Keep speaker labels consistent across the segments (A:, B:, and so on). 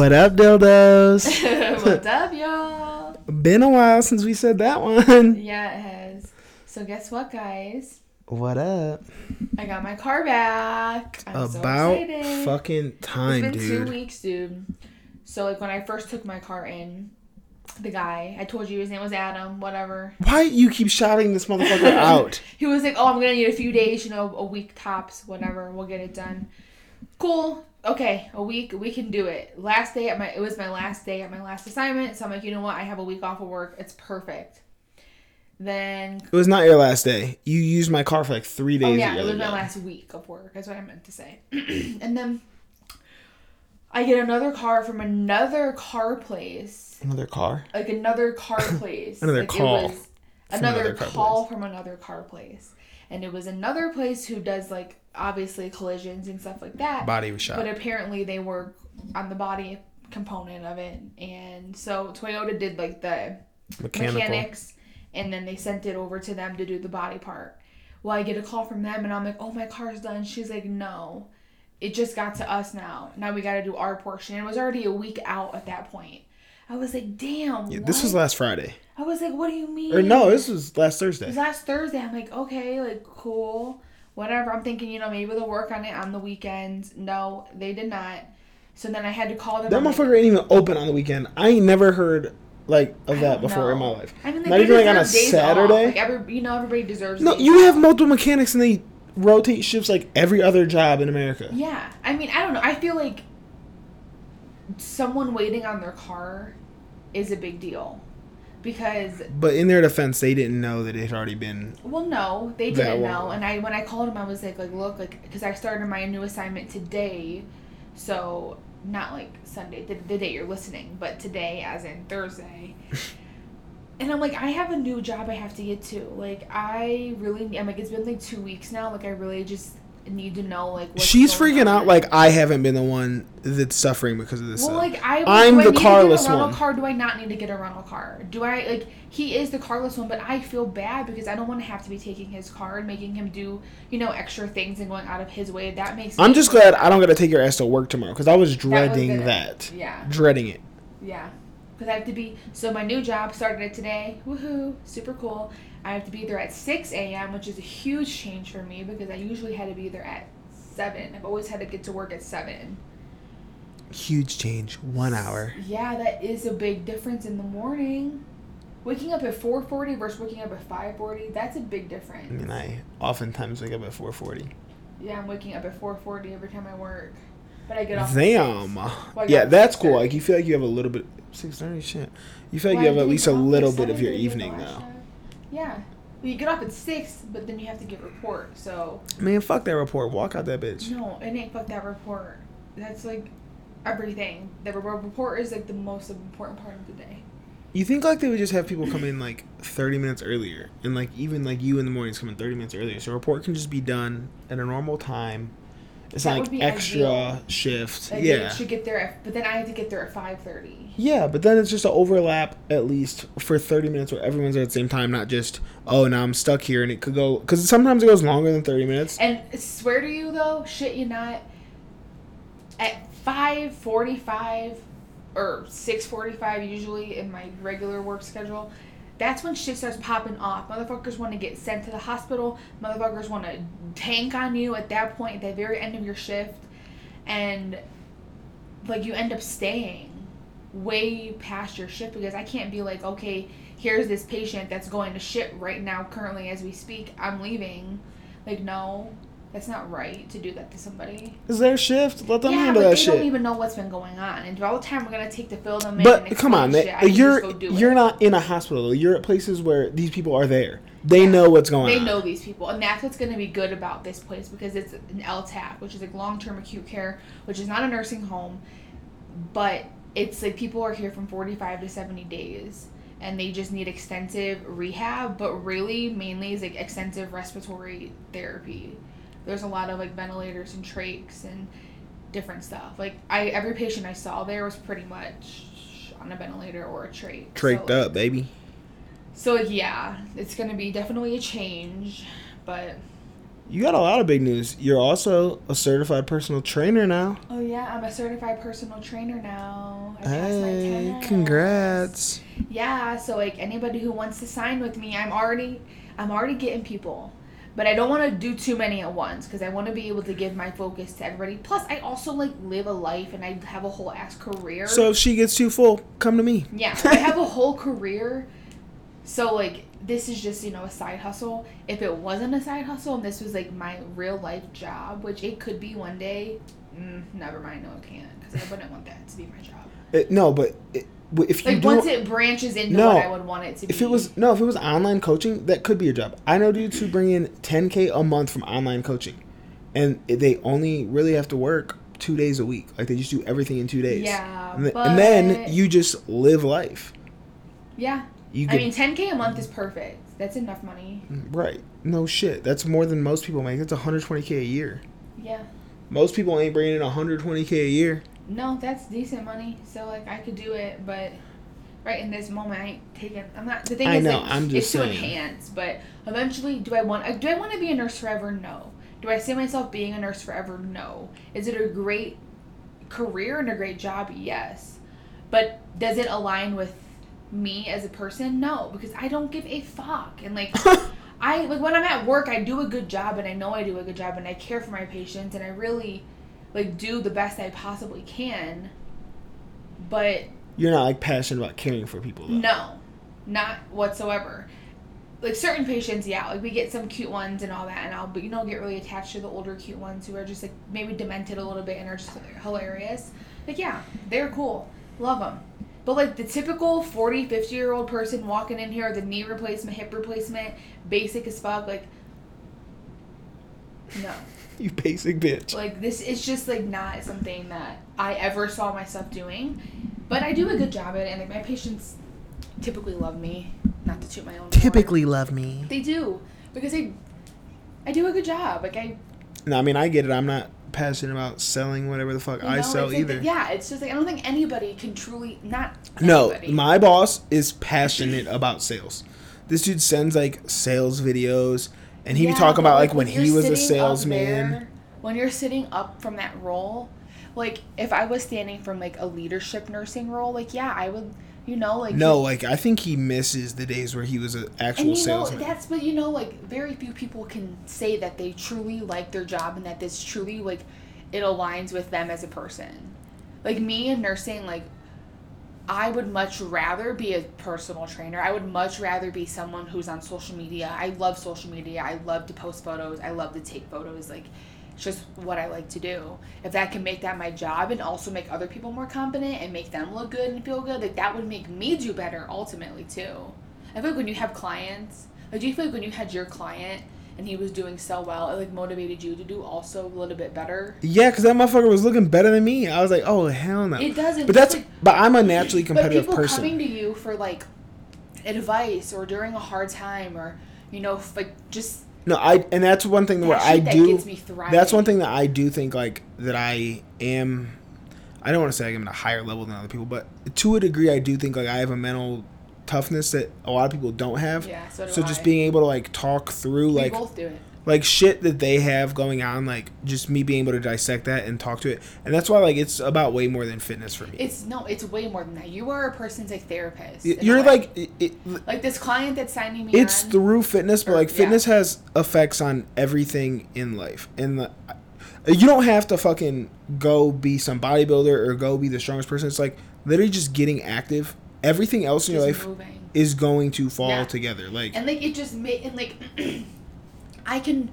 A: What up, dildos?
B: what up, y'all?
A: Been a while since we said that one.
B: Yeah, it has. So guess what, guys?
A: What up?
B: I got my car back. I'm so
A: About
B: excited.
A: fucking time,
B: it's been
A: dude.
B: two weeks, dude. So like when I first took my car in, the guy I told you his name was Adam. Whatever.
A: Why you keep shouting this motherfucker out?
B: He was like, "Oh, I'm gonna need a few days. You know, a week tops. Whatever. We'll get it done." Cool. Okay, a week. We can do it. Last day at my. It was my last day at my last assignment. So I'm like, you know what? I have a week off of work. It's perfect. Then
A: It was not your last day. You used my car for like three oh, days.
B: Oh yeah, it was my
A: day.
B: last week of work. That's what I meant to say. and then I get another car from another car place,
A: Another car.
B: like another car place.
A: Another
B: like
A: call
B: It was
A: from
B: another
A: another
B: call from another car place, and it was another place who does like obviously collisions and stuff like that.
A: Body was shot.
B: But apparently they were on the body component of it, and so Toyota did like the
A: Mechanical.
B: mechanics and then they sent it over to them to do the body part. Well, I get a call from them and I'm like, oh, my car's done. She's like, no, it just got to us now. Now we got to do our portion. It was already a week out at that point. I was like, damn.
A: Yeah, this was last Friday.
B: I was like, what do you mean?
A: Or no, this was last
B: It
A: Thursday.
B: was last Thursday. I'm like, okay, like, cool. Whatever. I'm thinking, you know, maybe they'll work on it on the weekends. No, they did not. So then I had to call them.
A: That
B: I'm like,
A: motherfucker ain't even open on the weekend. I ain't never heard like of that before in my life.
B: I mean, like,
A: Not even like on a
B: deserve days off.
A: Saturday.
B: Like every, you know, everybody deserves.
A: No, you
B: off.
A: have multiple mechanics and they rotate shifts like every other job in America.
B: Yeah, I mean, I don't know. I feel like someone waiting on their car is a big deal because
A: But in their defense, they didn't know that it had already been.
B: well, no, they didn't
A: long.
B: know. And I when I called him, I was like, like look, like because I started my new assignment today, so not like Sunday, the, the day you're listening, but today, as in Thursday. And I'm like, I have a new job I have to get to. Like, I really, I'm like, it's been like two weeks now. Like, I really just need to know, like,
A: She's freaking out like I haven't been the one that's suffering because of this.
B: Well,
A: stuff.
B: like I,
A: I'm
B: I
A: the
B: to
A: carless
B: get a rental
A: one.
B: car. Do I not need to get a rental car? Do I like he is the carless one, but I feel bad because I don't want to have to be taking his car and making him do you know extra things and going out of his way. That makes.
A: I'm just glad. I don't got to take your ass to work tomorrow because I was dreading
B: gonna-
A: that.
B: Yeah,
A: Dreading it.
B: yeah. Because I have to be. So my new job started today. Woohoo! Super cool. I have to be there at 6 a.m., which is a huge change for me because I usually had to be there at seven. I've always had to get to work at seven.
A: Huge change. One hour.
B: Yeah, that is a big difference in the morning. Waking up at 4:40 versus waking up at 5:40, that's a big difference.
A: I mean, I oftentimes wake up at 4:40.
B: Yeah, I'm waking up at 4:40 every time I work. But I get off
A: Damn.
B: 6. Well,
A: yeah, that's cool. Like you feel like you have a little bit. Six thirty. Shit. You feel like
B: Well,
A: you have at least a little bit of your evening now.
B: Yeah. Well, you get off at 6, but then you have to get report. So,
A: Man, fuck that report. Walk out that bitch.
B: no, it ain't fuck that report. That's like everything. The report is like the most important part of the day.
A: You think like they would just have people come in like 30 minutes earlier, and like even like you in the mornings come in 30 minutes earlier, so report can just be done at a normal time. It's
B: That
A: like extra
B: ideal.
A: shift.
B: Like,
A: yeah.
B: They should get there, at, but then I have to get there at 5:30.
A: Yeah, but then it's just an overlap at least for 30 minutes where everyone's at the same time, not just, oh, now I'm stuck here and it could go. Because sometimes it goes longer than 30 minutes.
B: And swear to you though, shit you not. At five forty-five or six forty-five, usually in my regular work schedule, that's when shit starts popping off. Motherfuckers want to get sent to the hospital. Motherfuckers want to tank on you at that point, at the very end of your shift, and like you end up staying way past your shift because I can't be like, okay, here's this patient that's going to shit right now, currently as we speak. I'm leaving. Like, no, that's not right to do that to somebody.
A: Is their shift? Let them
B: yeah,
A: handle
B: but
A: that
B: they
A: shit.
B: don't even know what's been going on, and all the time we're gonna take to fill them in.
A: But come on, they,
B: shit, I can
A: you're
B: just go do
A: you're
B: it.
A: not in a hospital. You're at places where these people are there. They
B: Yeah.
A: know what's going
B: They
A: on.
B: They know these people, and that's what's going to be good about this place because it's an LTAC, which is like long term acute care, which is not a nursing home, but it's like people are here from 45 to 70 days and they just need extensive rehab, but really mainly is like extensive respiratory therapy. There's a lot of like ventilators and trachs and different stuff. Like I every patient I saw there was pretty much on a ventilator or a trach.
A: Traked
B: so,
A: up, baby.
B: So like, yeah, it's gonna be definitely a change, but
A: You got a lot of big news. You're also a certified personal trainer now.
B: oh yeah, I'm a certified personal trainer now. I
A: Hey, congrats.
B: Yeah, so like anybody who wants to sign with me, I'm already I'm already getting people. But I don't want to do too many at once because I want to be able to give my focus to everybody. Plus, I also like live a life and I have a whole ass career.
A: So if she gets too full, come to me.
B: yeah, I have a whole career. So like this is just you know a side hustle. If it wasn't a side hustle and this was like my real life job, which it could be one day, mm, never mind. No, it can't because I wouldn't want that to be my job.
A: It- no, but it, if you
B: Like once it branches into
A: No.
B: what I would want it to be.
A: if it was no, if it was online coaching, that could be a job. I know dudes who bring in 10k a month from online coaching, and they only really have to work two days a week. Like they just do everything in two days.
B: Yeah,
A: and, th-
B: but
A: and then you just live life.
B: yeah.
A: You
B: I mean, 10k a month is perfect. That's enough money.
A: Mm, right? No shit. That's more than most people make. That's 120k a year.
B: Yeah.
A: Most people ain't bringing in 120k a year.
B: No, that's decent money. So like I could do it, but right in this moment I ain't taking. I'm not. The thing
A: I
B: is,
A: know,
B: like,
A: I'm
B: it's
A: just
B: to
A: saying.
B: enhance. But eventually, do I want? Do I want to be a nurse forever? No. Do I see myself being a nurse forever? No. Is it a great career and a great job? Yes. But does it align with me as a person? No, because I don't give a fuck. And like I like when I'm at work, I do a good job, and I know I do a good job, and I care for my patients, and I really like do the best I possibly can. But
A: You're not like passionate about caring for people. Though.
B: no, not whatsoever. Like certain patients, yeah, like we get some cute ones and all that, and I'll but you know get really attached to the older cute ones who are just like maybe demented a little bit and are just hilarious. Like yeah, they're cool, love them. But like the typical 40, 50 year old person walking in here with a knee replacement, hip replacement, basic as fuck, like no.
A: You basic bitch.
B: Like this is just like not something that I ever saw myself doing. But I do a good job at it and like my patients typically love me. Not to toot my own horn.
A: Typically love me.
B: They do. Because I I do a good job. Like I
A: No, I mean I get it. I'm not passionate about selling whatever the fuck
B: you
A: I
B: know,
A: sell
B: it's like-
A: either.
B: yeah, it's just like I don't think anybody can truly not
A: No,
B: anybody.
A: my boss is passionate about sales. This dude sends like sales videos, and he be
B: Yeah,
A: talking about like when he was a salesman.
B: there- when you're sitting up from that role, like if I was standing from like a leadership nursing role, like yeah, I would you know, like
A: No, like I think he misses the days where he was an actual
B: and you know that's but you know like very few people can say that they truly like their job and that this truly like it aligns with them as a person like me in nursing like i would much rather be a personal trainer. I would much rather be someone who's on social media. I love social media. I love to post photos. I love to take photos. Like it's just what i like to do. If that can make that my job and also make other people more confident and make them look good and feel good like that would make me do better ultimately too. I feel like when you have clients, like do you feel like when you had your client and he was doing so well, it like motivated you to do also a little bit better?
A: yeah, because that motherfucker was looking better than me. I was like, oh hell no.
B: It doesn't.
A: but that's
B: like,
A: but I'm a naturally
B: but
A: competitive
B: people
A: person.
B: coming to you for like advice or during a hard time or you know like just
A: No, I and that's one thing
B: that
A: where I
B: that
A: do.
B: gets me thriving.
A: That's one thing that I do think like that I am. I don't want to say I'm at a higher level than other people, but to a degree, I do think like I have a mental toughness that a lot of people don't have.
B: Yeah, so
A: So just being able to like talk through
B: we
A: like
B: both do it.
A: like shit that they have going on, like just me being able to dissect that and talk to it, and that's why like it's about way more than fitness for me.
B: It's no, it's way more than that. You are a person's like therapist.
A: Y-
B: in a
A: You're like it, it,
B: like this client that's signing me
A: it's
B: on.
A: through fitness, but
B: Or-
A: like
B: yeah.
A: fitness has effects on everything in life, and the, you don't have to fucking go be some bodybuilder or go be the strongest person. It's like literally just getting active. Everything else in your life
B: moving.
A: is going to fall
B: Yeah.
A: together. Like
B: and like it just made and like I can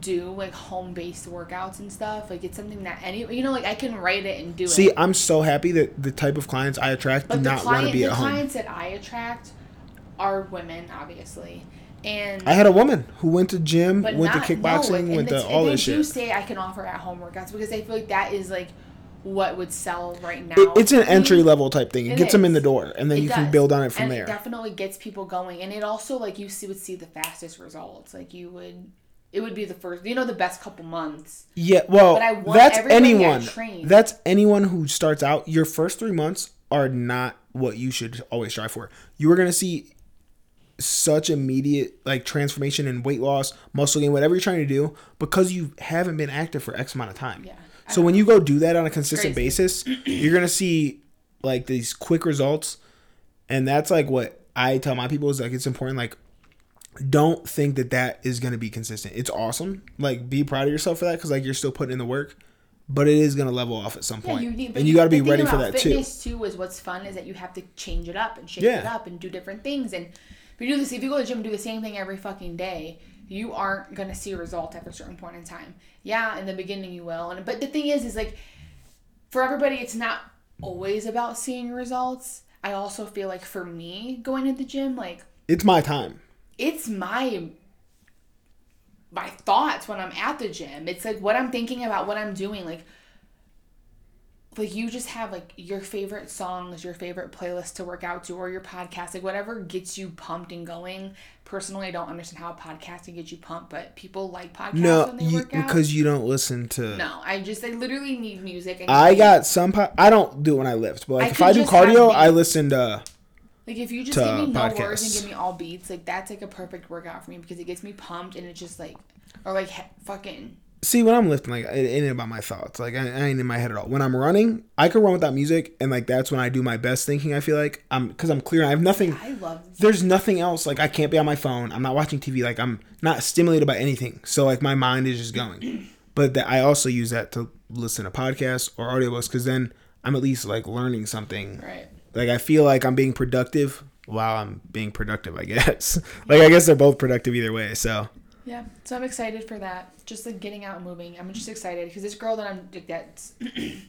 B: do like home based workouts and stuff. Like it's something that any you know like I can write it and do
A: see,
B: it.
A: See, I'm so happy that the type of clients I attract do
B: But the
A: not want to be at home.
B: The clients that I attract are women, obviously, and
A: I had a woman who went to gym, went
B: not,
A: to
B: no,
A: kickboxing,
B: and
A: went to
B: it's-
A: all
B: and
A: this
B: do
A: shit.
B: say I can offer at home workouts because I feel like that is like what would sell right now.
A: It, it's an entry level type thing. It,
B: It
A: gets them in the door, and then
B: It
A: you can build on it from
B: and
A: there.
B: It definitely gets people going, and it also like you see would see the fastest results. Like you would, it would be the first, you know, the best couple months.
A: Yeah, well,
B: But I want
A: that's anyone. That's anyone who starts out. Your first three months are not what you should always strive for. You are gonna see such immediate like transformation in weight loss, muscle gain, whatever you're trying to do, because you haven't been active for X amount of time.
B: Yeah.
A: So when you go do that on a consistent basis, you're gonna see like these quick results, and that's like what I tell my people is like it's important. Like, don't think that that is gonna be consistent. It's awesome. Like, be proud of yourself for that because like you're still putting in the work, but it is gonna level off at some
B: Yeah,
A: point,
B: you need,
A: and you got to be ready for that too.
B: fitness too. Is what's fun is that you have to change it up and shake
A: Yeah.
B: it up and do different things. And if you do this, if you go to the gym and do the same thing every fucking day, you aren't gonna see a result at a certain point in time. Yeah, in the beginning you will, and but the thing is, is like for everybody, it's not always about seeing results. I also feel like for me, going to the gym, like
A: It's my time.
B: it's my my thoughts when I'm at the gym. It's like what I'm thinking about, what I'm doing. Like, like you just have like your favorite songs, your favorite playlist to work out to, or your podcast, like whatever gets you pumped and going. Personally, I don't understand how podcasting gets you pumped, but people like podcasts
A: No,
B: when they
A: you,
B: work out.
A: because you don't listen to.
B: no, I just I literally need music. And
A: I got some. Po- I don't do it when I lift, but like
B: I
A: if I do cardio. I listen to.
B: Like if you just give me no words and give me all beats, like that's like a perfect workout for me because it gets me pumped and it's just like, or like he- fucking
A: See, when I'm lifting, like it ain't about my thoughts. Like I, I ain't in my head at all. When I'm running, I can run without music, and like that's when I do my best thinking. I feel like I'm because I'm clear. I have nothing.
B: I love.
A: There's nothing else. Like I can't be on my phone. I'm not watching TV. Like I'm not stimulated by anything. So like my mind is just going. But that I also use that to listen to podcasts or audiobooks because then I'm at least like learning something.
B: Right.
A: Like I feel like I'm being productive while I'm being productive. I guess. like I guess they're both productive either way. So
B: Yeah. So I'm excited for that. Just like getting out and moving. I'm just excited because this girl that I'm like that's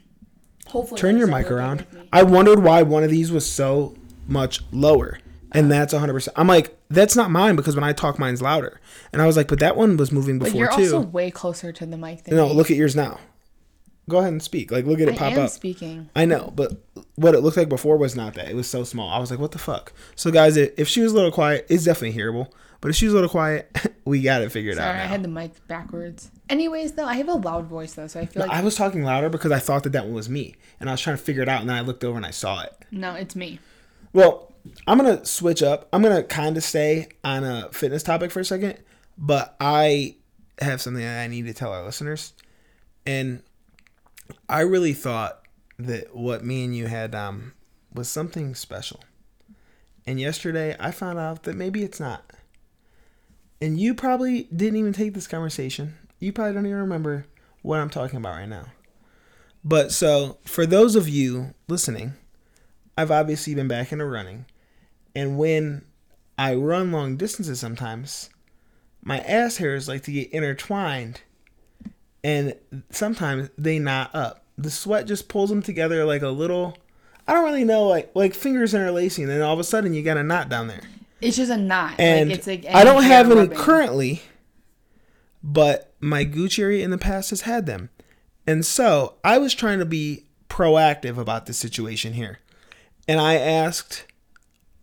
B: hopefully
A: turn your mic around. I wondered why one of these was so much lower. And uh. that's 100%. I'm like, that's not mine because when I talk, mine's louder. And I was like, but that one was moving
B: But
A: before
B: you're
A: too.
B: also way closer to the mic than
A: no,
B: me.
A: look at yours now. Go ahead and speak. Like, look at it
B: I
A: pop
B: am
A: up.
B: speaking.
A: I know, but what it looked like before was not that. It was so small. I was like, what the fuck? So, guys, if she was a little quiet, it's definitely hearable. But if she's a little quiet, we got it figured
B: Sorry,
A: out.
B: Sorry,
A: I
B: had the mic backwards. Anyways, though, I have a loud voice though, so I feel like
A: I was talking louder because I thought that that one was me. And I was trying to figure it out. And then I looked over and I saw it.
B: no, it's me.
A: Well, I'm gonna switch up. I'm gonna kind of stay on a fitness topic for a second, but I have something that I need to tell our listeners, and I really thought that what me and you had um was something special, and yesterday I found out that maybe it's not, and you probably didn't even take this conversation. You probably don't even remember what I'm talking about right now. But so for those of you listening. I've obviously been back into running. And when I run long distances sometimes, my ass hairs like to get intertwined. And sometimes they knot up. The sweat just pulls them together like a little I don't really know like like fingers interlacing and all of a sudden you got a knot down there.
B: It's just a knot.
A: And
B: like, it's like
A: I don't have any
B: rubbing.
A: currently, but my Gucci area in the past has had them. And so I was trying to be proactive about the situation here. And I asked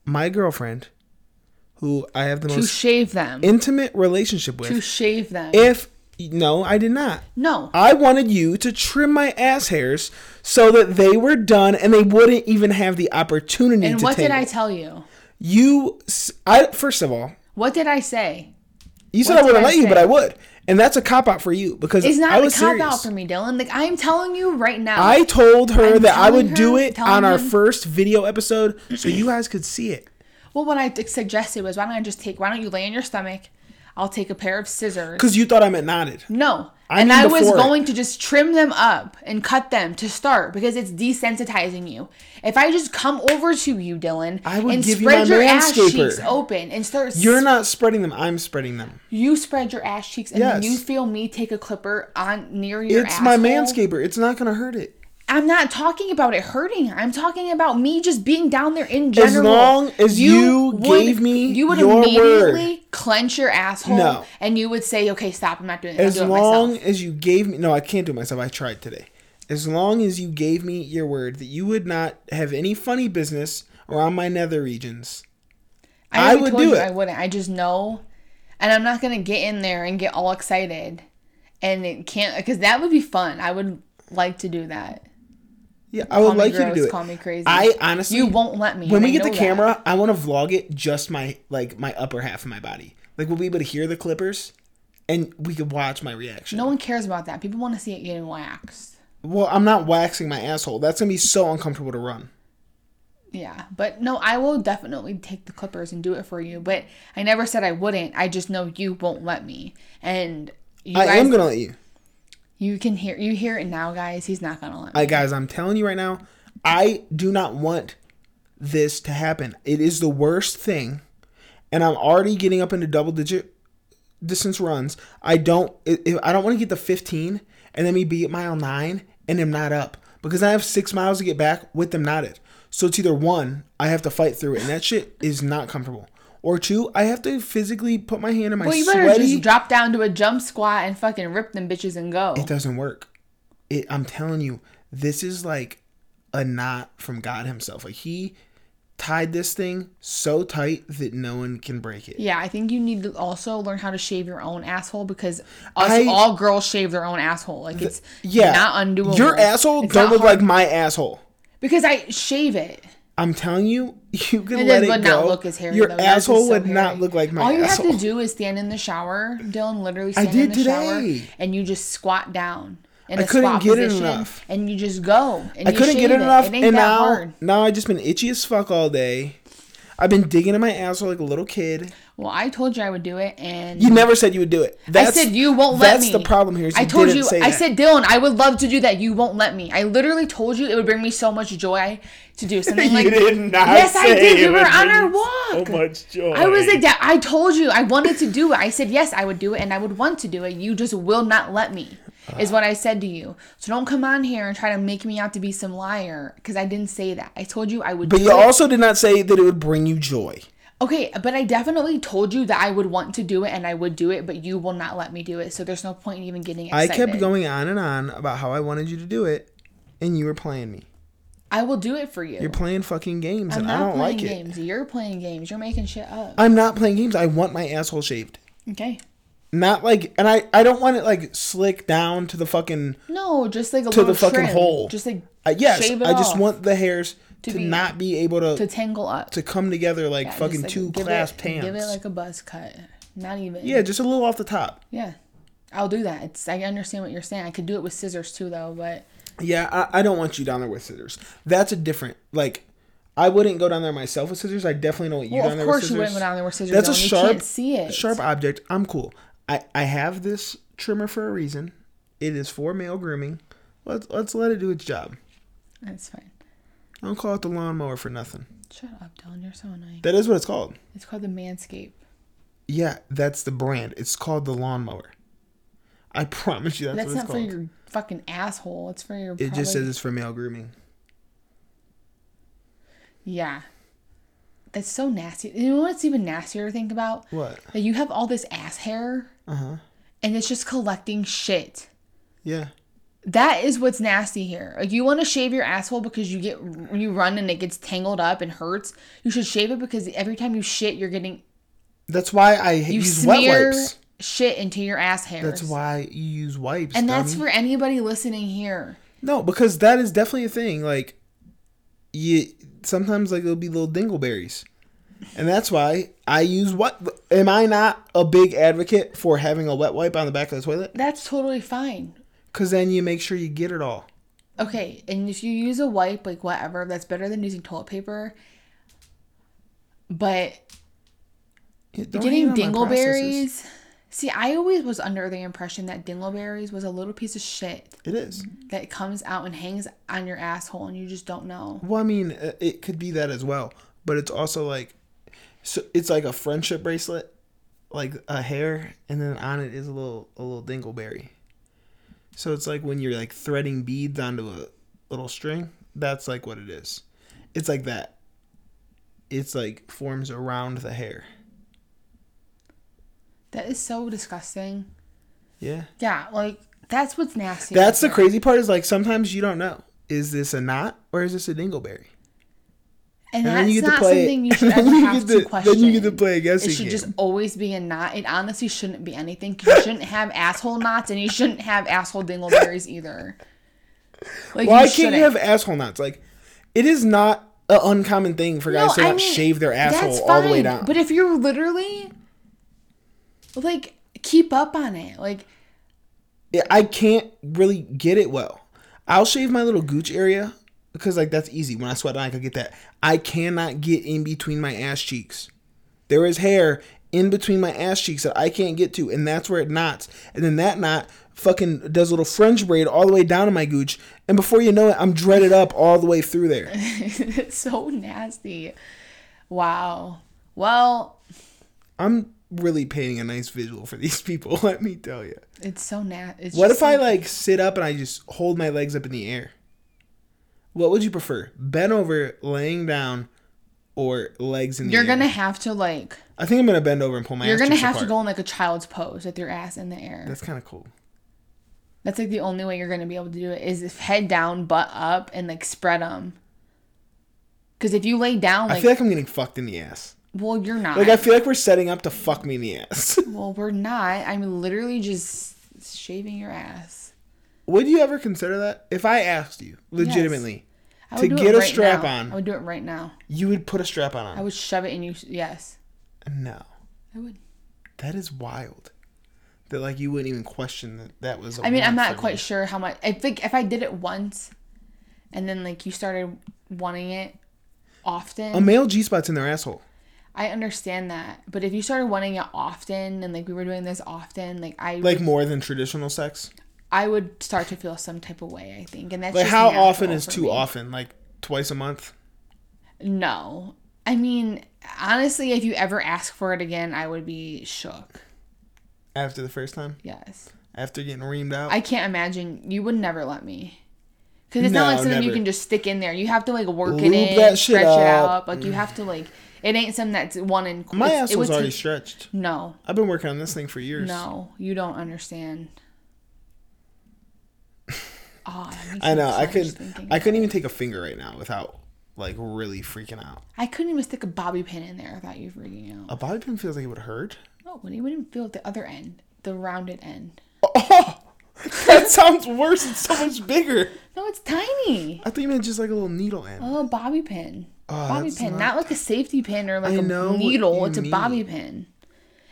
A: my girlfriend, who I have the
B: to
A: most
B: shave them.
A: intimate relationship with, to
B: shave them.
A: if no, I did not.
B: no.
A: I wanted you to trim my ass hairs so that they were done and they wouldn't even have the opportunity
B: And
A: to
B: what did. I tell you?
A: You I first of all,
B: What did I say?
A: You said
B: What
A: I wouldn't
B: I
A: let you, but I would. And that's a cop out for you because
B: It's not
A: I
B: a cop
A: serious.
B: out for me, Dylan. Like I'm telling you right now.
A: I told her
B: I'm
A: that I would do it on our
B: him-
A: first video episode so you guys could see it.
B: well, what I suggested was, why don't I just take? Why don't you lay on your stomach? I'll take a pair of scissors.
A: Because you thought I meant knotted.
B: No.
A: I
B: and I was
A: it.
B: going to just trim them up and cut them to start because it's desensitizing you. If I just come over to you, Dylan,
A: I would
B: and
A: give you
B: spread
A: my
B: your ass cheeks open and start
A: You're not spreading them. I'm spreading them.
B: you spread your ass cheeks and then you feel me take a clipper on near your
A: It's my manscaper. It's not going to hurt it.
B: I'm not talking about it hurting. I'm talking about me just being down there in general.
A: As long as you gave me
B: you would immediately clench your asshole
A: No.
B: and you would say, "Okay, stop. I'm not doing this.
A: As
B: do
A: long
B: myself."
A: as you gave me. No, I can't do it myself. I tried today. As long as you gave me your word that you would not have any funny business around my nether regions. I
B: already
A: would do
B: you
A: it.
B: I wouldn't. I just know, and I'm not gonna get in there and get all excited, and it can't because that would be fun. I would like to do that.
A: Yeah, I would
B: Call
A: like you to
B: gross,
A: do it.
B: Call me crazy.
A: I honestly,
B: you won't let me.
A: when we get the
B: that.
A: camera, I want to vlog it just my like my upper half of my body. Like we'll be able to hear the clippers, and we could watch my reaction.
B: No one cares about that. People want to see it getting waxed.
A: Well, I'm not waxing my asshole. That's gonna be so uncomfortable to run.
B: Yeah, but no, I will definitely take the clippers and do it for you. But I never said I wouldn't. I just know you won't let me, and you
A: I
B: guys,
A: am gonna let you.
B: You can hear you hear it now, guys. He's not gonna let me.
A: I guys, I'm telling you right now, I do not want this to happen. It is the worst thing, and I'm already getting up into double digit distance runs. I don't. I don't want to get to 15 and then me be at mile nine and I'm not up because I have six miles to get back with them knotted. So it's either one, I have to fight through it, and that shit is not comfortable. Or two, I have to physically put my hand in my
B: well, you better
A: sweaty.
B: just drop down to a jump squat and fucking rip them bitches and go.
A: it doesn't work. It, I'm telling you, this is like a knot from God Himself. Like He tied this thing so tight that no one can break it.
B: Yeah, I think you need to also learn how to shave your own asshole because us
A: I-
B: all girls shave their own asshole. Like it's
A: Yeah,
B: not undoable.
A: Your asshole
B: It's
A: don't look
B: hard-
A: like my asshole.
B: because I shave it.
A: I'm telling you, you can
B: It
A: let it
B: would
A: go.
B: not look as hairy.
A: Your
B: though.
A: Asshole
B: so
A: would not look like my
B: All you
A: asshole.
B: have to do is stand in the shower, Dylan. Literally stand
A: did
B: in the shower, and you just squat down in
A: I
B: a
A: couldn't
B: squat
A: get it enough.
B: and you just go. And
A: I
B: you
A: couldn't get it enough,
B: It ain't
A: and
B: that
A: now
B: hard.
A: now I just been itchy as fuck all day. I've been digging in my asshole like a little kid.
B: Well, I told you I would do it, and
A: You never said you would do it.
B: I
A: That's,
B: said you won't let
A: that's
B: me.
A: That's the problem here.
B: I told you.
A: Say
B: I
A: that.
B: said, Dylan, I would love to do that. You won't let me. I literally told you it would bring me so much joy to do something like.
A: you did not.
B: Yes, I did. We were on our
A: you
B: walk.
A: So much joy.
B: I was like. I told you I wanted to do it. I said yes, I would do it, and I would want to do it. You just will not let me. Is what I said to you. So don't come on here and try to make me out to be some liar because I didn't say that. I told you I would.
A: But you
B: it.
A: also did not say that it would bring you joy.
B: Okay, but I definitely told you that I would want to do it and I would do it, but you will not let me do it. So there's no point in even getting
A: I kept going on and on about how I wanted you to do it, and you were playing me.
B: I will do it for you.
A: You're playing fucking games,
B: I'm
A: and I don't like it.
B: games. You're playing games. You're making shit up.
A: I'm not playing games. I want my asshole shaved.
B: Okay.
A: Not like, and I, I don't want it like slick down to the fucking.
B: No, just like a
A: To the
B: little
A: fucking
B: trim.
A: hole.
B: Just like
A: Uh, yes,
B: shave it
A: I just
B: off
A: want the hairs to,
B: be-
A: not be able to
B: to
A: to,
B: tangle up.
A: To come together like
B: Yeah,
A: fucking
B: like
A: two clasped
B: it,
A: hands.
B: Give it like a buzz cut. Not even.
A: yeah, just a little off the top.
B: Yeah. I'll do that. It's I understand what you're saying. I could do it with scissors too though, but
A: Yeah, I, I don't want you down there with scissors. That's a different like. I wouldn't go down there myself with scissors. I definitely don't want you
B: well,
A: down
B: of
A: there
B: course
A: with
B: you
A: scissors.
B: wouldn't go down there with scissors.
A: That's a
B: though,
A: sharp,
B: You can't see it.
A: sharp object. I'm cool. I I have this trimmer for a reason. It is for male grooming. Let's let's let it do its job.
B: That's fine.
A: I don't call it the lawnmower for nothing.
B: Shut up, Dylan. You're so annoying.
A: That is what it's called.
B: It's called the Manscape.
A: Yeah, that's the brand. It's called the lawnmower. I promise you that's,
B: That's
A: what
B: not
A: it's
B: for your fucking asshole. It's for your.
A: It just says it's for male grooming.
B: Yeah. That's so nasty. You know what's even nastier to think about?
A: What?
B: That you have all this ass hair
A: Uh huh.
B: and it's just collecting shit.
A: Yeah.
B: That is what's nasty here. Like you want to shave your asshole because you get you run and it gets tangled up and hurts. You should shave it because every time you shit, you're getting
A: That's why I
B: you
A: use wet wipes.
B: shit into your ass hairs.
A: That's why you use wipes.
B: And that's for anybody listening here.
A: No, because that is definitely a thing. Like, you sometimes like it'll be little dingleberries, and that's why I use what. Am I not a big advocate for having a wet wipe on the back of the toilet?
B: That's totally fine.
A: Because then you make sure you get it all.
B: Okay, and if you use a wipe, like whatever, that's better than using toilet paper. But
A: Yeah,
B: getting
A: hate on my processes.
B: dingleberries. See, I always was under the impression that dingleberries was a little piece of shit
A: It is.
B: that comes out and hangs on your asshole, and you just don't know.
A: Well, I mean, uh, it could be that as well, but it's also like, so it's like a friendship bracelet, like a hair, and then on it is a little a little dingleberry. So it's like when you're like threading beads onto a little string. That's like what it is. It's like that. It's like forms around the hair.
B: That is so disgusting.
A: Yeah.
B: Yeah, like that's what's nasty.
A: That's the crazy part. Is like sometimes you don't know. Is this a knot or is this a dingleberry?
B: And,
A: and
B: that's
A: you get to
B: not something you should ever
A: you
B: have to
A: to-
B: question.
A: then you get to play a guessing
B: It should just always be a knot. It honestly shouldn't be anything. You shouldn't have asshole knots, and you shouldn't have asshole dingleberries either. Like
A: Why
B: you
A: can't you have asshole knots? Like, it is not an uncommon thing for guys to
B: I mean,
A: shave their asshole all the way down.
B: But if you're literally like keep up on it, like
A: Yeah, I can't really get it well. I'll shave my little gooch area because like that's easy. When I sweat, I can get that. I cannot get in between my ass cheeks. There is hair in between my ass cheeks that I can't get to, and that's where it knots. And then that knot fucking does a little French braid all the way down to my gooch, and before you know it, I'm dreaded up all the way through there.
B: it's so nasty. Wow. Well,
A: I'm really painting a nice visual for these people. Let me tell you.
B: it's so nasty.
A: What if I like sit up and I just hold my legs up in the air? What would you prefer? Bend over, laying down, or legs in the air.
B: You're
A: air?
B: gonna have to like.
A: I think I'm gonna bend over and pull my. Ass.
B: You're
A: gonna
B: have to go in like a child's pose with your ass in the air.
A: That's kind of cool.
B: That's like the only way you're gonna be able to do it is if head down, butt up, and like spread them. Because if you lay down,
A: I feel like I'm getting fucked in the ass.
B: well, you're not.
A: Like I feel like we're setting up to fuck me in the ass.
B: well, we're not. I'm literally just shaving your ass.
A: Would you ever consider that? If I asked you legitimately,
B: I
A: To get
B: it
A: a strap
B: now.
A: on.
B: I would do it right now.
A: you would put a strap on.
B: I would shove it in you. Yes,
A: No,
B: I would.
A: that is wild. That like you wouldn't even question that that was. I
B: I mean, I'm not quite sure how much. I think if I did it once, and then like you started wanting it often,
A: A male G spot's in their asshole.
B: I understand that. But if you started wanting it often, and like we were doing this often, like I
A: Like more than traditional sex.
B: I would start to feel some type of way. I think, and that's
A: Like how often is too
B: me.
A: often? Like twice a month.
B: No, I mean honestly, if you ever ask for it again, I would be shook.
A: After the first time,
B: Yes,
A: after getting reamed out.
B: I can't imagine you would never let me. Because it's
A: No,
B: not like something you can just stick in there. You have to like work
A: Lube
B: it in, stretch it out. Like you have to like. It ain't something that's one in.
A: My ass
B: was
A: already
B: take-
A: stretched.
B: No,
A: I've been working on this thing for years.
B: no, you don't understand. Oh,
A: I know. I could. I couldn't even take a finger right now without like really freaking out.
B: I couldn't even stick a bobby pin in there without you freaking out.
A: A bobby pin feels like it would hurt.
B: Oh, but you wouldn't feel the other end, the rounded end.
A: Oh, that sounds worse. It's so much bigger.
B: No, it's tiny.
A: I thought you meant just like a little needle end.
B: Oh, bobby pin.
A: Oh,
B: bobby pin,
A: not-
B: not, like a safety pin or like
A: I
B: a needle. It's a bobby pin.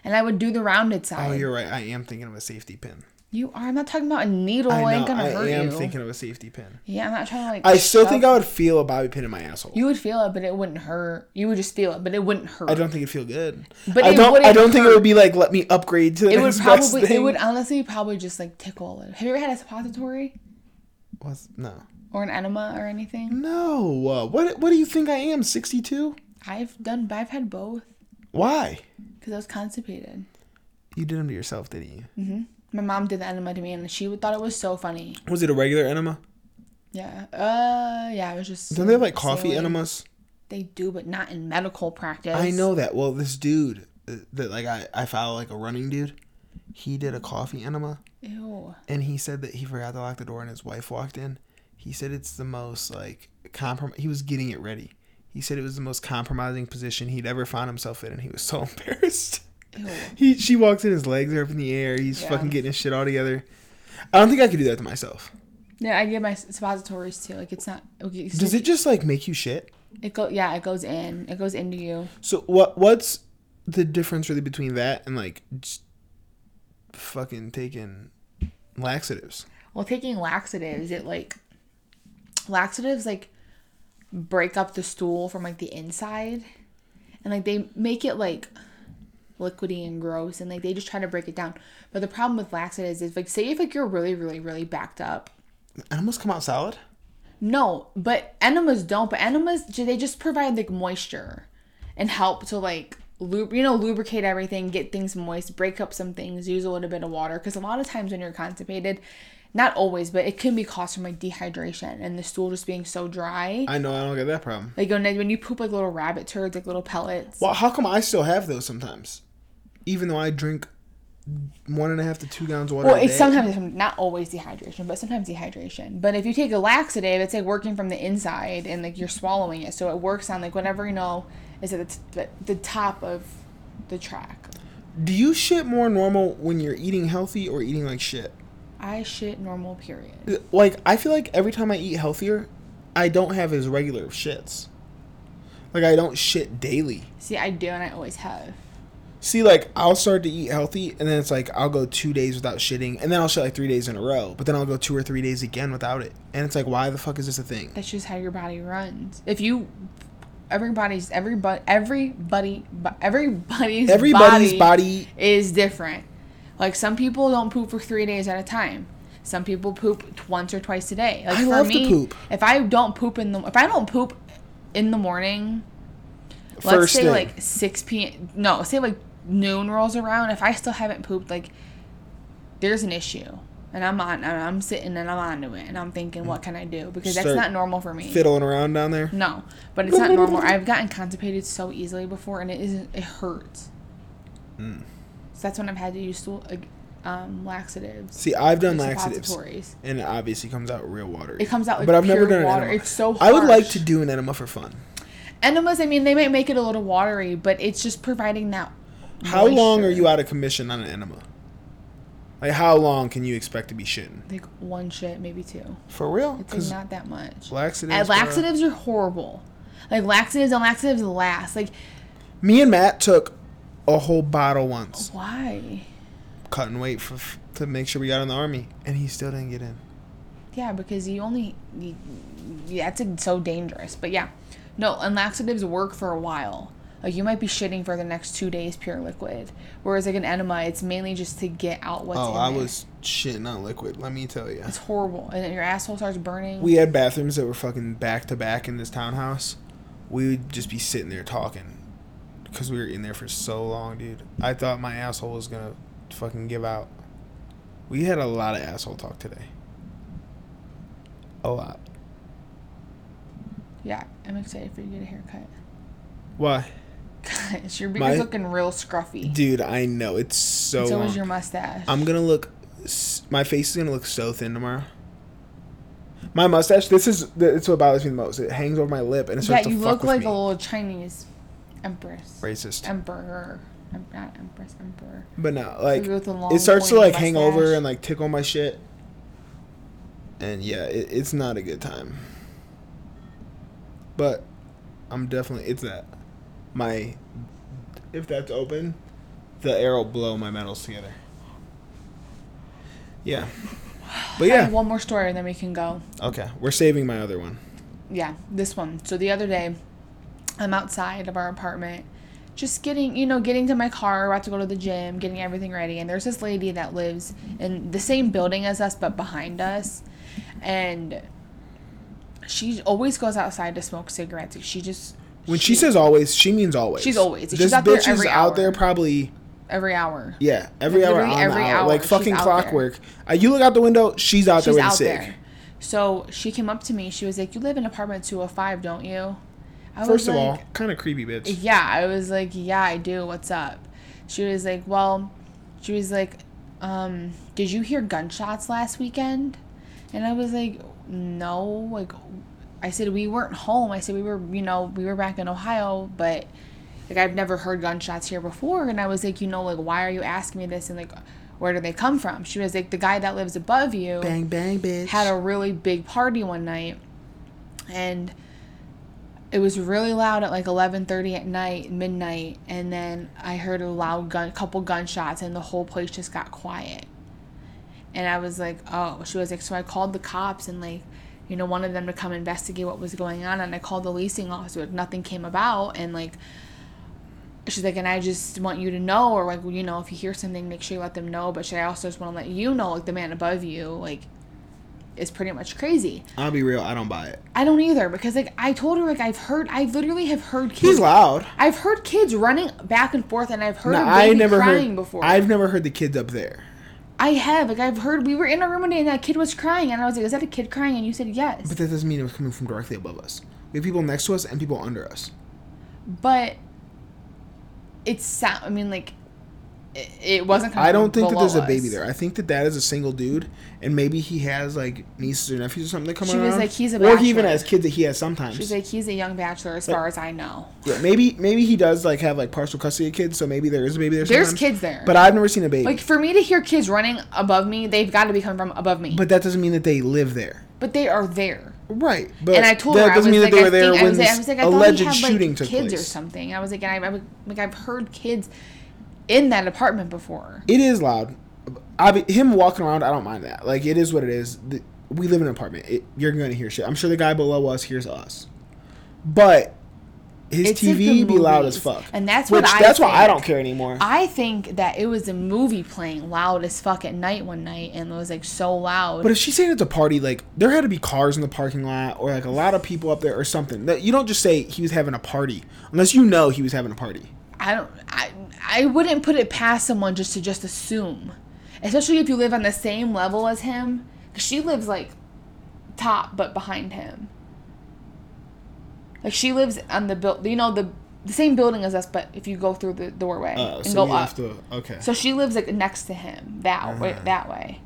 B: And I would do the rounded
A: oh,
B: side.
A: Oh, you're right. I am thinking of a safety pin.
B: You are. I'm not talking about a needle.
A: I
B: ain't gonna
A: I
B: hurt
A: am thinking of a safety pin.
B: yeah, I'm not trying to like.
A: I still think I would feel a bobby pin in my asshole.
B: You would feel it, but it wouldn't hurt. You would just feel it, but it wouldn't hurt.
A: I don't think it'd feel good.
B: But
A: I don't. I don't think it would be like let me upgrade to the
B: It would probably. It would honestly probably just like tickle a little. Have you ever had a suppository
A: Was no.
B: or an enema or anything?
A: No. Uh, what? What do you think I am? Sixty two.
B: I've done. I've had both
A: Why?
B: because I was constipated.
A: You did them to yourself, didn't you?
B: My mom did the enema to me, and she thought it was so funny.
A: Was it a regular enema?
B: Yeah. Uh. Yeah. It was just.
A: Don't they have like coffee enemas?
B: They do, but not in medical practice.
A: I know that. Well, this dude uh, that like I I follow like a running dude. He did a coffee enema,
B: Ew.
A: and he said that he forgot to lock the door, and his wife walked in. He said it's the most like comprom. He was getting it ready. He said it was the most compromising position he'd ever found himself in, and he was so embarrassed. He she walks in, his legs are up in the air. He's
B: Yeah.
A: fucking getting his shit all together. I don't think I could do that to myself.
B: Yeah, I get my suppositories too. Like it's not. Okay,
A: Does it just like make you shit?
B: It go. Yeah, it goes in. It goes into you.
A: So what what's the difference really between that and like just fucking taking laxatives?
B: Well, taking laxatives, it like laxatives like break up the stool from like the inside, and like they make it like liquidy and gross, and like they just try to break it down. But the problem with laxatives is like, say if like you're really, really, really backed up.
A: Enemas come out solid.
B: No, but enemas don't. But enemas, do they just provide like moisture and help to like lub- you know lubricate everything, get things moist, break up some things, use a little bit of water. Because a lot of times when you're constipated, not always, but it can be caused from like dehydration and the stool just being so dry.
A: I know I don't get that problem.
B: Like when when you poop like little rabbit turds, like little pellets.
A: Well, how come I still have those sometimes, even though I drink one and a half to two gallons of water
B: Well,
A: a
B: it's sometimes not always dehydration, but sometimes dehydration. But if you take a laxative, it's like working from the inside and like you're swallowing it, so it works on like whatever you know is at the, t- the, the top of the track.
A: Do you shit more normal when you're eating healthy or eating like shit?
B: I shit normal. Period.
A: Uh, like I feel like every time I eat healthier, I don't have as regular shits. Like I don't shit daily.
B: See, I do, and I always have.
A: See, like I'll start to eat healthy, and then it's like I'll go two days without shitting, and then I'll shit like three days in a row. But then I'll go two or three days again without it, and it's like, why the fuck is this a thing?
B: That's just how your body runs. If you, everybody's everybody everybody everybody's
A: Everybody's
B: body,
A: body,
B: is different. Like some people don't poop for three days at a time. Some people poop once or twice a day. Like
A: I
B: for
A: love to
B: me,
A: poop.
B: if I don't poop in the if I don't poop in the morning, let's say
A: thing.
B: like six p.m. No, say like noon rolls around. If I still haven't pooped, like there's an issue, and I'm on. and I'm sitting and I'm onto it, and I'm thinking, what can I do? Because that's not normal for me.
A: fiddling around down there.
B: No, but it's not normal. I've gotten constipated so easily before, and it isn't. It hurts.
A: Mm.
B: So that's when I've had to use stool, like, um, laxatives.
A: See, I've done laxatives, and it obviously comes out real watery.
B: It comes out like
A: but I've never done
B: water.
A: an enema.
B: It's so.
A: I would like to do an enema for fun.
B: enemas. I mean, they might make it a little watery, but it's just providing that.
A: How long are you out of commission on an enema? Like, how long can you expect to be shitting?
B: Like one shit, maybe two.
A: For real?
B: It's like not that much.
A: laxatives. Bro.
B: laxatives are horrible. Like laxatives and laxatives last. Like
A: Me and Matt took a whole bottle once,
B: why?
A: cutting weight for to make sure we got in the army, and he still didn't get in.
B: Yeah, because you only you, yeah, that's so dangerous. But yeah, no, and laxatives work for a while. Like you might be shitting for the next two days, pure liquid. Whereas like an enema, it's mainly just to get out what's
A: oh,
B: in
A: I
B: there.
A: was shitting on liquid. Let me tell you.
B: It's horrible, and then your asshole starts burning.
A: We had bathrooms that were fucking back to back in this townhouse. We would just be sitting there talking because we were in there for so long, dude. I thought my asshole was gonna fucking give out. We had a lot of asshole talk today. A lot.
B: yeah, I'm excited for you to get a haircut.
A: Why,
B: Gosh, your
A: My-
B: beard's looking real scruffy.
A: dude? I know it's so.
B: And so is your mustache.
A: I'm gonna look. My face is gonna look so thin tomorrow. My mustache. This is. It's what bothers me the most. It hangs over my lip and it
B: yeah,
A: starts
B: you
A: to fuck
B: look
A: with
B: like a little Chinese empress.
A: Racist.
B: Emperor. Em- not empress, emperor.
A: But no, like
B: with the long
A: it starts to like hang over and like tickle my shit. And yeah, it, it's not a good time. But I'm definitely it's that my if that's open, the air will blow my metals together. Yeah. But
B: I have
A: yeah,
B: one more story and then we can go.
A: okay, we're saving my other one.
B: Yeah, this one. So the other day, I'm outside of our apartment, just getting, you know, getting to my car, about to go to the gym, getting everything ready. And there's this lady that lives in the same building as us, but behind us. And she always goes outside to smoke cigarettes. She just.
A: When she, says always, she means always.
B: She's always. She's
A: This
B: out there
A: bitch is out
B: hour.
A: there probably
B: every hour.
A: Yeah, every
B: Like,
A: hour on
B: every
A: hour.
B: hour,
A: like fucking clockwork. Uh, you look out the window, she's out there
B: She's
A: with a
B: out there. So she came up to me. She was like, "You live in apartment 205, don't you?" I
A: First of
B: like,
A: all, kind of creepy bitch.
B: Yeah, I was like, yeah, I do. What's up? She was like, well, she was like, um, did you hear gunshots last weekend? And I was like, no. Like, I said we weren't home. I said we were, you know, we were back in Ohio, but like I've never heard gunshots here before. And I was like, you know, like why are you asking me this? And like, where do they come from? She was like, the guy that lives above you
A: Bang bang, bitch.
B: had a really big party one night and it was really loud at like 11:30 at night midnight and then I heard a loud gun couple gunshots and the whole place just got quiet and I was like oh she was like so I called the cops and like you know wanted them to come investigate what was going on and I called the leasing officer but nothing came about and like she's like and I just want you to know or like you know if you hear something make sure you let them know but should I also just want to let you know like the man above you like is pretty much crazy.
A: I'll be real, I don't buy it.
B: I don't either because like I told her like I've heard I literally have heard kids
A: He's loud.
B: I've heard kids running back and forth and I've heard
A: No,
B: a
A: I
B: baby
A: never
B: crying
A: heard.
B: before.
A: I've never heard the kids up there.
B: I have like I've heard we were in a room one day and that kid was crying and I was like, Is that a kid crying? And you said yes.
A: But that doesn't mean it was coming from directly above us. We have people next to us and people under us.
B: But it's sound I mean like it, wasn't coming
A: I don't think that there's a baby there. I think that that is a single dude, and maybe he has like nieces or nephews or something that come
B: She
A: around.
B: was like, he's a
A: or he even has kids that he has sometimes.
B: She's like, he's a young bachelor as far as I know.
A: yeah, maybe maybe he does like have like partial custody of kids, so maybe there is a baby there.
B: There's
A: sometimes.
B: kids there.
A: but I've never seen a baby.
B: like for me to hear kids running above me, they've got to be coming from above me. But,
A: that doesn't mean that they live there.
B: But they are there.
A: Right, but
B: and I told
A: that
B: her I was
A: doesn't mean
B: like,
A: that they
B: I
A: were there
B: think, I
A: when
B: was, like, I was like, I thought
A: alleged
B: he had
A: shooting
B: like
A: took
B: kids or something. I was like, I, I was like, I've heard kids in that apartment before.
A: It is loud. I be, him walking around, I don't mind that. Like it is what it is. The, we live in an apartment. It, you're gonna hear shit. I'm sure the guy below us hears us, but his
B: It's
A: TV be loud as fuck.
B: And that's
A: Which,
B: what I
A: That's why I don't care anymore.
B: I think that it was a movie playing loud as fuck at night one night and it was like so loud.
A: But if she's saying it's a party, like there had to be cars in the parking lot or like a lot of people up there or something. That you don't just say he was having a party unless you know he was having a party.
B: I don't I I wouldn't put it past someone just to just assume. Especially if you live on the same level as him. 'Cause she lives like top but behind him. Like she lives on the build you know the the same building as us but if you go through the doorway
A: Oh,
B: and
A: so
B: go up.
A: to. Okay.
B: So she lives like next to him that way uh-huh. that way.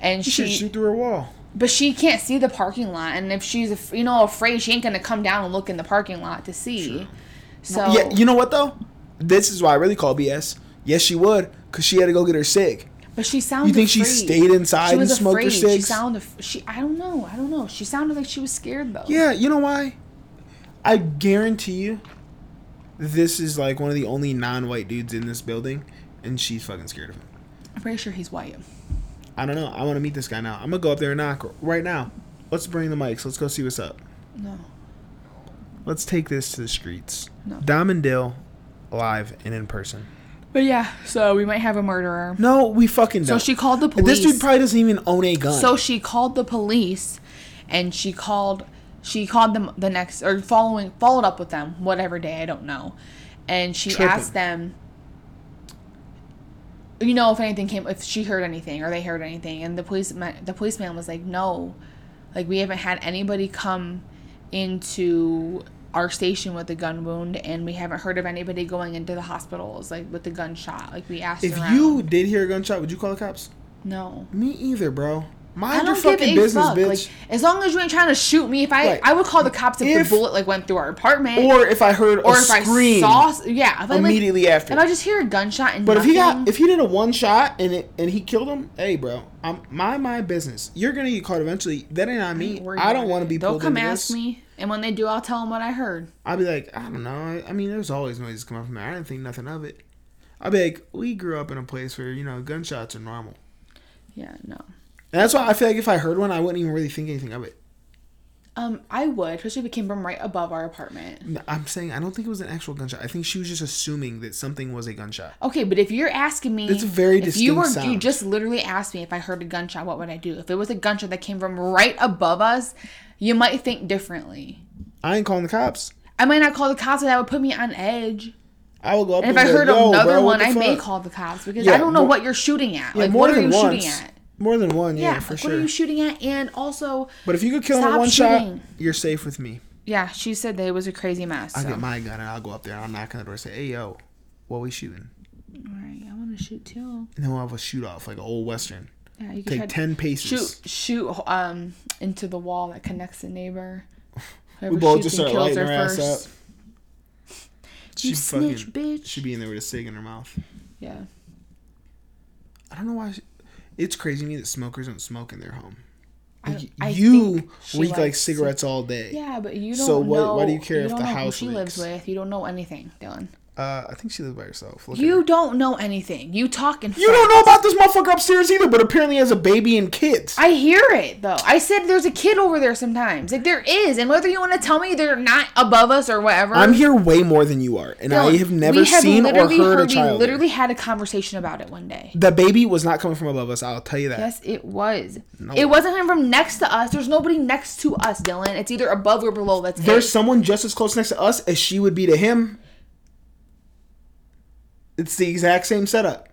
B: And
A: you
B: she
A: shoot through a wall.
B: but she can't see the parking lot and if she's you know afraid she ain't to come down and look in the parking lot to see. So
A: Yeah, you know what though? This is why I really call BS. Yes, she would, cause she had to go get her sig.
B: But she sounded.
A: You think she stayed inside
B: She
A: and smoked her
B: afraid. She sounded. She. I don't know. I don't know. She sounded like she was scared though.
A: Yeah, you know why? I guarantee you, this is like one of the only non-white dudes in this building, and she's fucking scared of him.
B: I'm pretty sure he's white.
A: I don't know. I want to meet this guy now. I'm gonna go up there and knock right now. Let's bring the mics. Let's go see what's up.
B: No.
A: Let's take this to the streets.
B: No.
A: Dom and Dill, live and in person.
B: But yeah, so we might have a murderer.
A: No, we fucking
B: So
A: don't.
B: she called the police.
A: This dude probably doesn't even own a gun.
B: So she called the police, and she called. She called them the next or following followed up with them whatever day I don't know, and she
A: Tripping.
B: asked them. You know if anything came if she heard anything or they heard anything, and the police the policeman was like no, like we haven't had anybody come into our station with a gun wound, and we haven't heard of anybody going into the hospitals like with the gunshot. Like we asked
A: if
B: around.
A: you did hear a gunshot, would you call the cops?
B: no.
A: Me either, bro. Mind your fucking business,
B: fuck.
A: bitch.
B: Like, as long as you ain't trying to shoot me, if I
A: Right.
B: I would call the cops if,
A: If-
B: the bullet like went through our apartment,
A: or if I heard
B: or
A: a
B: if
A: scream
B: I saw, yeah, I, like,
A: immediately after.
B: if I just hear a gunshot and
A: But if he got if he did a one shot and it and he killed him, hey bro, I'm my my business. You're gonna get caught eventually. That ain't on me. I don't want to be
B: They'll
A: pulled
B: come
A: into
B: ask
A: this.
B: me, and when they do, I'll tell them what I heard.
A: I'll be like, I don't know. I, I mean, there's always noises coming from there. I didn't think nothing of it. I'll be like, we grew up in a place where you know gunshots are normal,
B: Yeah, no.
A: and that's why I feel like if I heard one, I wouldn't even really think anything of it.
B: Um, I would, especially if it came from right above our apartment.
A: I'm saying I don't think it was an actual gunshot. I think she was just assuming that something was a gunshot.
B: Okay, but if you're asking me,
A: It's a very
B: if you
A: distinct
B: were you just literally asked me if I heard a gunshot, what would I do? If it was a gunshot that came from right above us, you might think differently.
A: I ain't calling the cops.
B: I might not call the cops, but that would put me on edge.
A: I would go up
B: And if I heard
A: like,
B: another
A: bro,
B: one, I may call the cops because
A: Yeah,
B: I don't know
A: more-
B: what you're shooting at.
A: Yeah,
B: like,
A: more
B: what are
A: than
B: you
A: once.
B: shooting at?
A: More than one, yeah,
B: Yeah,
A: for
B: like,
A: sure.
B: what are you shooting at? And also,
A: But if you could kill him in one
B: shooting.
A: shot, you're safe with me.
B: yeah, she said that it was a crazy mess. So.
A: get my gun and I'll go up there and I'll knock on the door and say, hey, yo, what we shooting?
B: All right, I want to shoot too.
A: And then we'll have a shoot off, like an old Western.
B: Yeah, you
A: Take 10 paces.
B: shoot shoot um into the wall that connects the neighbor. Whoever
A: We both just start lighting
B: her
A: her ass
B: first.
A: up.
B: You
A: She'd
B: snitch, bitch.
A: She'd be in there with a cig in her mouth.
B: Yeah.
A: I don't know why. She, it's crazy to me that smokers don't smoke in their home. Like,
B: I
A: you
B: think she
A: reek like cigarettes all day.
B: Yeah, but you don't
A: So what-
B: know.
A: why do you care if
B: don't
A: the house
B: who she lives with? You don't know anything, Dylan.
A: Uh, I think she lives by herself. Look
B: You
A: her.
B: don't know anything. You talk in
A: You don't know about this motherfucker upstairs either, but apparently has a baby and kids.
B: I hear it though. I said there's a kid over there sometimes. Like there is, and whether you want to tell me they're not above us or whatever.
A: I'm here way more than you are, and I have never
B: have
A: seen or
B: literally
A: heard a child.
B: we literally had a conversation about it one day.
A: The baby was not coming from above us. I'll tell you that.
B: Yes, it was.
A: No.
B: It wasn't coming from next to us. There's nobody next to us, Dylan. It's either above or below. That's
A: There's
B: it.
A: someone just as close next to us as she would be to him. It's the exact same setup.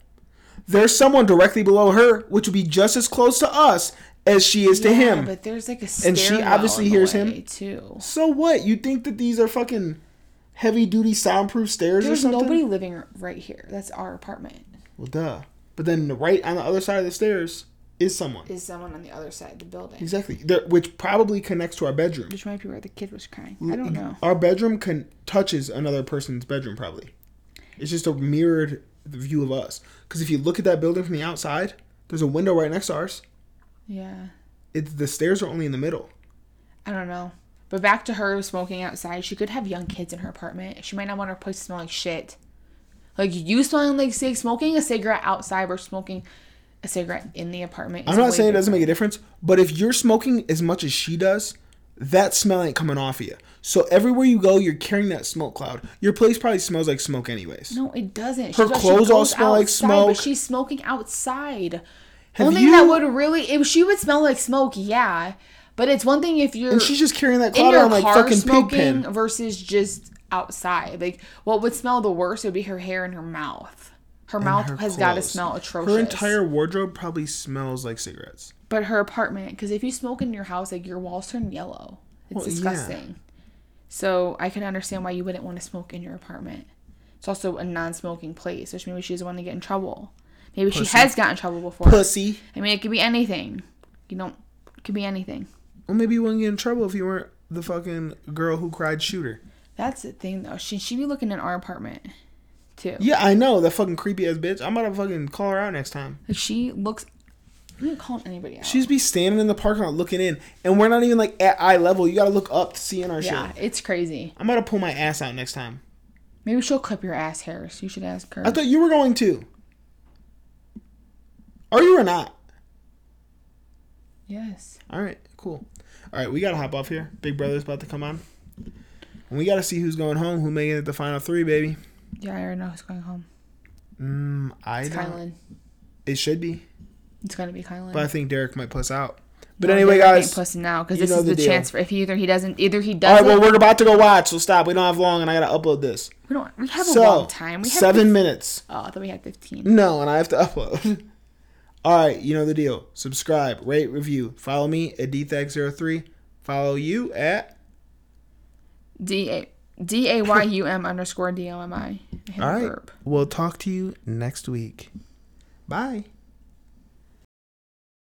A: There's someone directly below her, which would be just as close to us as she is to him.
B: but there's like a
A: And she obviously hears him.
B: too.
A: So what? You think that these are fucking heavy duty soundproof stairs
B: There's
A: or something?
B: nobody living right here. That's our apartment.
A: Well, duh. But then the right on the other side of the stairs is someone.
B: Is someone on the other side of the building?
A: Exactly. There, which probably connects to our bedroom.
B: Which might be where the kid was crying. I don't know.
A: Our bedroom can touches another person's bedroom probably. It's just a mirrored view of us. Because if you look at that building from the outside, there's a window right next to ours.
B: Yeah.
A: It's the stairs are only in the middle.
B: I don't know. But back to her smoking outside. She could have young kids in her apartment. She might not want her place to smell like shit. Like you smelling like cig, smoking a cigarette outside versus smoking a cigarette in the apartment.
A: I'm not saying it doesn't make a difference, but if you're smoking as much as she does, that smell ain't coming off of you. So everywhere you go, you're carrying that smoke cloud. Your place probably smells like smoke anyways.
B: No, it doesn't.
A: Her
B: she
A: clothes all smell like smoke.
B: But she's smoking outside.
A: Have
B: Only
A: you-
B: that would really if she would smell like smoke, yeah. But it's one thing if you're
A: And she's just carrying that cloud around like fucking
B: smoking
A: pigpen.
B: versus just outside. Like what would smell the worst would be her hair and her mouth. Her mouth
A: Her
B: has got to smell atrocious.
A: Her entire wardrobe probably smells like cigarettes.
B: but her apartment, because if you smoke in your house, like your walls turn yellow. It's
A: Well, yeah.
B: So I can understand why you wouldn't want to smoke in your apartment. It's also a non-smoking place, which maybe she doesn't want to get in trouble. Maybe
A: Pussy.
B: she has gotten in trouble before.
A: Pussy.
B: I mean, it could be anything. You don't. It could be anything.
A: Well, maybe you wouldn't get in trouble if you weren't the fucking girl who cried shooter.
B: That's the thing, though. She she be looking in our apartment, too.
A: Yeah, I know that fucking creepy ass bitch. I'm gonna fucking call her out next time.
B: Like she looks. I'm not calling anybody out.
A: She's be standing in the parking lot looking in, and we're not even like at eye level. You gotta look up to see in our
B: yeah,
A: shit.
B: it's crazy.
A: I'm gonna pull my ass out next time.
B: Maybe she'll clip your ass hairs. You should ask her.
A: I thought you were going to. Are you or not?
B: yes.
A: All right, cool. All right, we gotta hop off here. Big Brother's about to come on, and we gotta see who's going home, who making it the final three, baby.
B: Yeah, I already know who's going home.
A: Mm, I
B: It's
A: don't.
B: Kyland.
A: It should be,
B: It's gonna be Kyland.
A: but I think Derek might puss out. But
B: No,
A: anyway,
B: Derek
A: guys.
B: pussing now because this is
A: the
B: the, chance for if he either he doesn't either he doesn't.
A: right, well, we're about to go watch, so stop. We don't have long, and I gotta upload this.
B: we don't. We have a long time. We have
A: seven minutes.
B: Oh, I thought we had fifteen.
A: No, and I have to upload. All right, you know the deal. Subscribe, rate, review. Follow me at dthack03. Follow you at.
B: D a d a y u m underscore d o m i.
A: All right. We'll talk to you next week. Bye.